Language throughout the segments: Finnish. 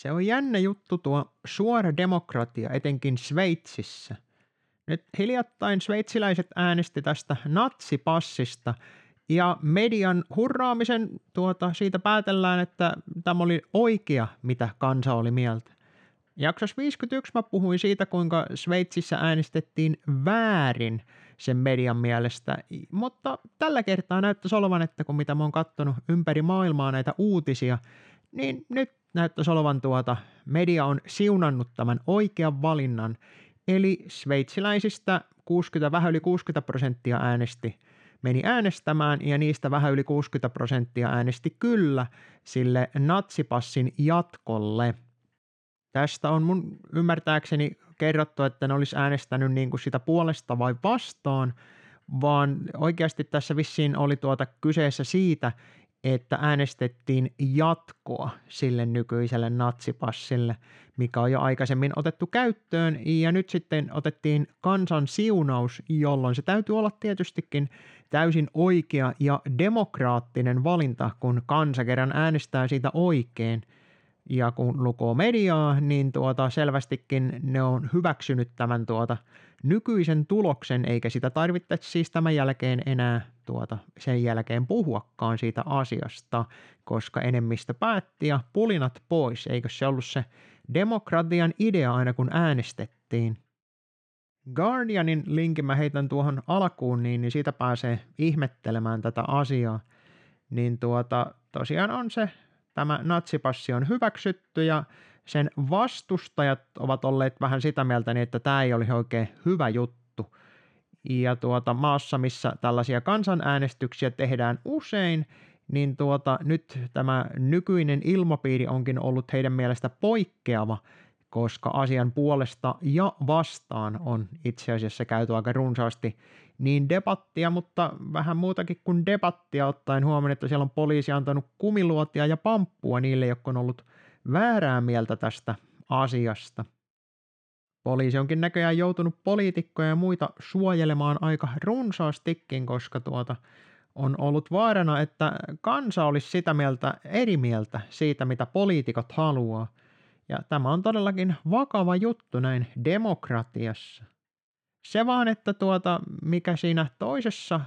Se on jännä juttu tuo suora demokratia, etenkin Sveitsissä. Nyt hiljattain sveitsiläiset äänesti tästä natsipassista ja median hurraamisen tuota, siitä päätellään, että tämä oli oikea, mitä kansa oli mieltä. Jaksossa 51 mä puhuin siitä, kuinka Sveitsissä äänestettiin väärin sen median mielestä, mutta tällä kertaa näyttäisi olevan, että kun mitä mä oon katsonut ympäri maailmaa näitä uutisia, niin nyt näyttäisi olevan tuota, media on siunannut tämän oikean valinnan, eli sveitsiläisistä 60, vähän yli 60 prosenttia äänesti meni äänestämään ja niistä vähän yli 60 prosenttia äänesti kyllä sille natsipassin jatkolle. Tästä on mun ymmärtääkseni kerrottu, että ne olisi äänestänyt niin kuin sitä puolesta vai vastaan, vaan oikeasti tässä vissiin oli tuota kyseessä siitä, että äänestettiin jatkoa sille nykyiselle natsipassille, mikä on jo aikaisemmin otettu käyttöön, ja nyt sitten otettiin kansan siunaus, jolloin se täytyy olla tietystikin täysin oikea ja demokraattinen valinta, kun kansa kerran äänestää siitä oikein. Ja kun lukoo mediaa, niin tuota selvästikin ne on hyväksynyt tämän tuota nykyisen tuloksen, eikä sitä tarvittaisi siis tämän jälkeen enää tuota, sen jälkeen puhuakaan siitä asiasta, koska enemmistö päätti ja pulinat pois, eikö se ollut se demokratian idea aina kun äänestettiin. Guardianin linkin mä heitän tuohon alkuun, niin, niin siitä pääsee ihmettelemään tätä asiaa. Niin tuota, tosiaan on se, tämä natsipassi on hyväksytty ja sen vastustajat ovat olleet vähän sitä mieltä, niin että tämä ei olisi oikein hyvä juttu. Ja tuota, maassa, missä tällaisia kansanäänestyksiä tehdään usein, niin tuota, nyt tämä nykyinen ilmapiiri onkin ollut heidän mielestä poikkeava, koska asian puolesta ja vastaan on itse asiassa käyty aika runsaasti niin debattia, mutta vähän muutakin kuin debattia ottaen huomioon, että siellä on poliisi antanut kumiluotia ja pamppua niille, jotka on ollut väärää mieltä tästä asiasta. Poliisi onkin näköjään joutunut poliitikkoja ja muita suojelemaan aika runsaastikin, koska tuota on ollut vaarana, että kansa olisi sitä mieltä eri mieltä siitä, mitä poliitikot haluaa. Ja tämä on todellakin vakava juttu näin demokratiassa. Se vaan, että tuota, mikä siinä toisessa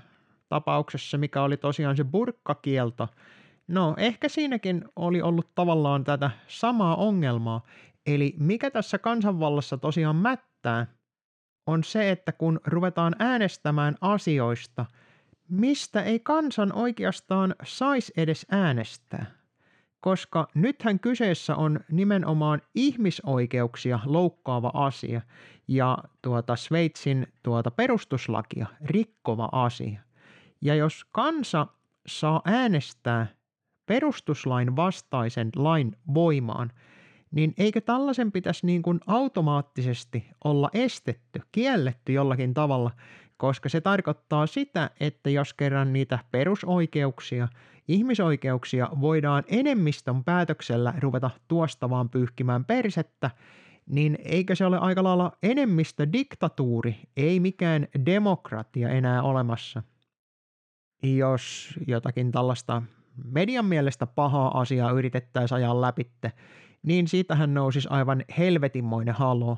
tapauksessa, mikä oli tosiaan se burkkakielto, No, ehkä siinäkin oli ollut tavallaan tätä samaa ongelmaa. Eli mikä tässä kansanvallassa tosiaan mättää, on se, että kun ruvetaan äänestämään asioista, mistä ei kansan oikeastaan saisi edes äänestää. Koska nythän kyseessä on nimenomaan ihmisoikeuksia loukkaava asia ja tuota Sveitsin tuota perustuslakia rikkova asia. Ja jos kansa saa äänestää perustuslain vastaisen lain voimaan, niin eikö tällaisen pitäisi niin kuin automaattisesti olla estetty, kielletty jollakin tavalla, koska se tarkoittaa sitä, että jos kerran niitä perusoikeuksia, ihmisoikeuksia voidaan enemmistön päätöksellä ruveta tuosta vaan pyyhkimään persettä, niin eikö se ole aika lailla enemmistödiktatuuri, ei mikään demokratia enää olemassa? Jos jotakin tällaista median mielestä pahaa asiaa yritettäisiin ajaa läpitte, niin siitähän nousisi aivan helvetinmoinen halo.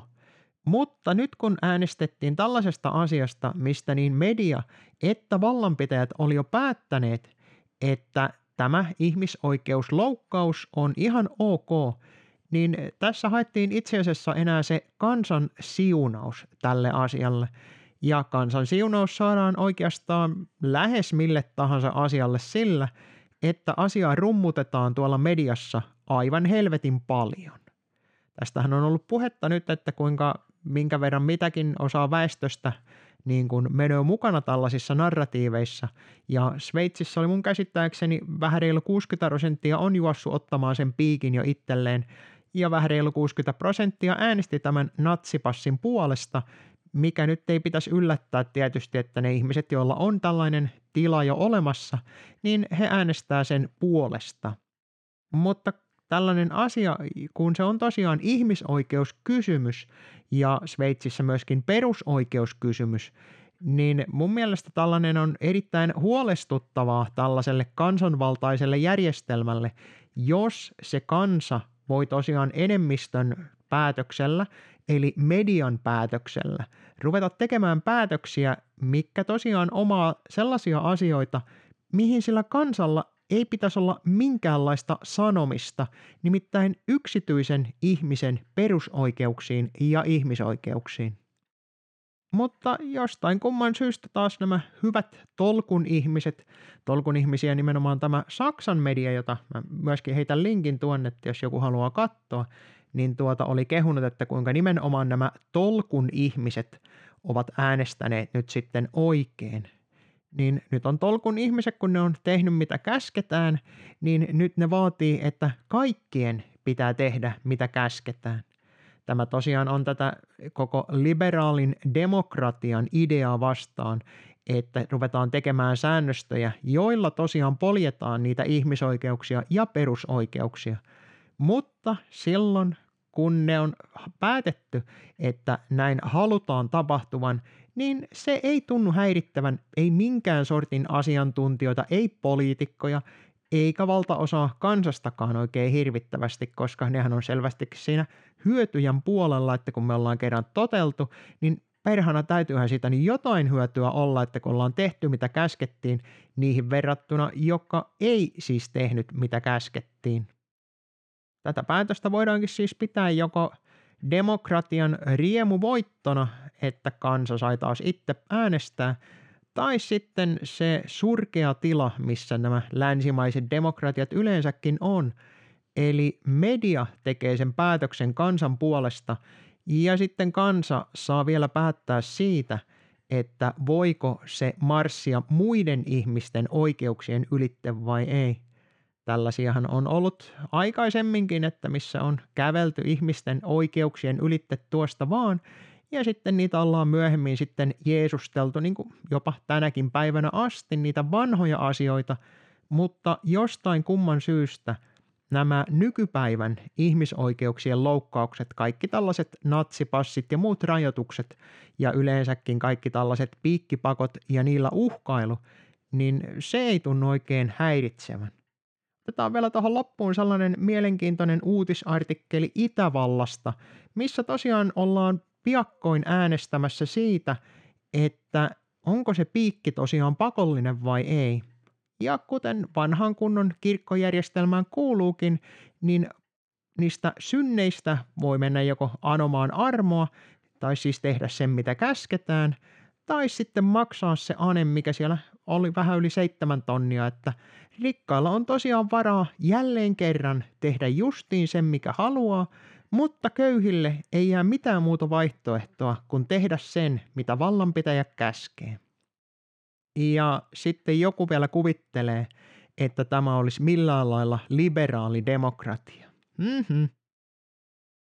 Mutta nyt kun äänestettiin tällaisesta asiasta, mistä niin media että vallanpitäjät oli jo päättäneet, että tämä ihmisoikeusloukkaus on ihan ok, niin tässä haettiin itse asiassa enää se kansan siunaus tälle asialle. Ja kansan siunaus saadaan oikeastaan lähes mille tahansa asialle sillä, että asiaa rummutetaan tuolla mediassa aivan helvetin paljon. Tästähän on ollut puhetta nyt, että kuinka minkä verran mitäkin osaa väestöstä niin kuin menee mukana tällaisissa narratiiveissa. Ja Sveitsissä oli mun käsittääkseni vähän reilu 60 prosenttia on juossut ottamaan sen piikin jo itselleen, ja vähän reilu 60 prosenttia äänesti tämän natsipassin puolesta, mikä nyt ei pitäisi yllättää tietysti, että ne ihmiset, joilla on tällainen tila jo olemassa, niin he äänestää sen puolesta. Mutta tällainen asia, kun se on tosiaan ihmisoikeuskysymys ja Sveitsissä myöskin perusoikeuskysymys, niin mun mielestä tällainen on erittäin huolestuttavaa tällaiselle kansanvaltaiselle järjestelmälle, jos se kansa voi tosiaan enemmistön päätöksellä, eli median päätöksellä, ruveta tekemään päätöksiä, mikä tosiaan omaa sellaisia asioita, mihin sillä kansalla ei pitäisi olla minkäänlaista sanomista, nimittäin yksityisen ihmisen perusoikeuksiin ja ihmisoikeuksiin. Mutta jostain kumman syystä taas nämä hyvät tolkun ihmiset, tolkun ihmisiä nimenomaan tämä Saksan media, jota mä myöskin heitän linkin tuonne, jos joku haluaa katsoa, niin tuota oli kehunut, että kuinka nimenomaan nämä tolkun ihmiset ovat äänestäneet nyt sitten oikein. Niin nyt on tolkun ihmiset, kun ne on tehnyt mitä käsketään, niin nyt ne vaatii, että kaikkien pitää tehdä mitä käsketään. Tämä tosiaan on tätä koko liberaalin demokratian ideaa vastaan, että ruvetaan tekemään säännöstöjä, joilla tosiaan poljetaan niitä ihmisoikeuksia ja perusoikeuksia. Mutta silloin, kun ne on päätetty, että näin halutaan tapahtuvan, niin se ei tunnu häirittävän ei minkään sortin asiantuntijoita, ei poliitikkoja, eikä valtaosa kansastakaan oikein hirvittävästi, koska nehän on selvästi siinä hyötyjän puolella, että kun me ollaan kerran toteltu, niin perhana täytyyhän siitä niin jotain hyötyä olla, että kun ollaan tehty mitä käskettiin niihin verrattuna, joka ei siis tehnyt mitä käskettiin. Tätä päätöstä voidaankin siis pitää joko demokratian riemuvoittona, että kansa sai taas itse äänestää, tai sitten se surkea tila, missä nämä länsimaiset demokratiat yleensäkin on, eli media tekee sen päätöksen kansan puolesta ja sitten kansa saa vielä päättää siitä, että voiko se marssia muiden ihmisten oikeuksien ylitte vai ei. Tällaisiahan on ollut aikaisemminkin, että missä on kävelty ihmisten oikeuksien ylitte tuosta vaan, ja sitten niitä ollaan myöhemmin sitten jeesusteltu niin kuin jopa tänäkin päivänä asti, niitä vanhoja asioita, mutta jostain kumman syystä nämä nykypäivän ihmisoikeuksien loukkaukset, kaikki tällaiset natsipassit ja muut rajoitukset ja yleensäkin kaikki tällaiset piikkipakot ja niillä uhkailu, niin se ei tunnu oikein häiritsevän. Otetaan vielä tuohon loppuun sellainen mielenkiintoinen uutisartikkeli Itävallasta, missä tosiaan ollaan piakkoin äänestämässä siitä, että onko se piikki tosiaan pakollinen vai ei. Ja kuten vanhan kunnon kirkkojärjestelmään kuuluukin, niin niistä synneistä voi mennä joko anomaan armoa, tai siis tehdä sen mitä käsketään, tai sitten maksaa se ane, mikä siellä oli vähän yli seitsemän tonnia, että rikkailla on tosiaan varaa jälleen kerran tehdä justiin sen, mikä haluaa, mutta köyhille ei jää mitään muuta vaihtoehtoa kuin tehdä sen, mitä vallanpitäjä käskee. Ja sitten joku vielä kuvittelee, että tämä olisi millään lailla liberaali demokratia. Mm-hmm.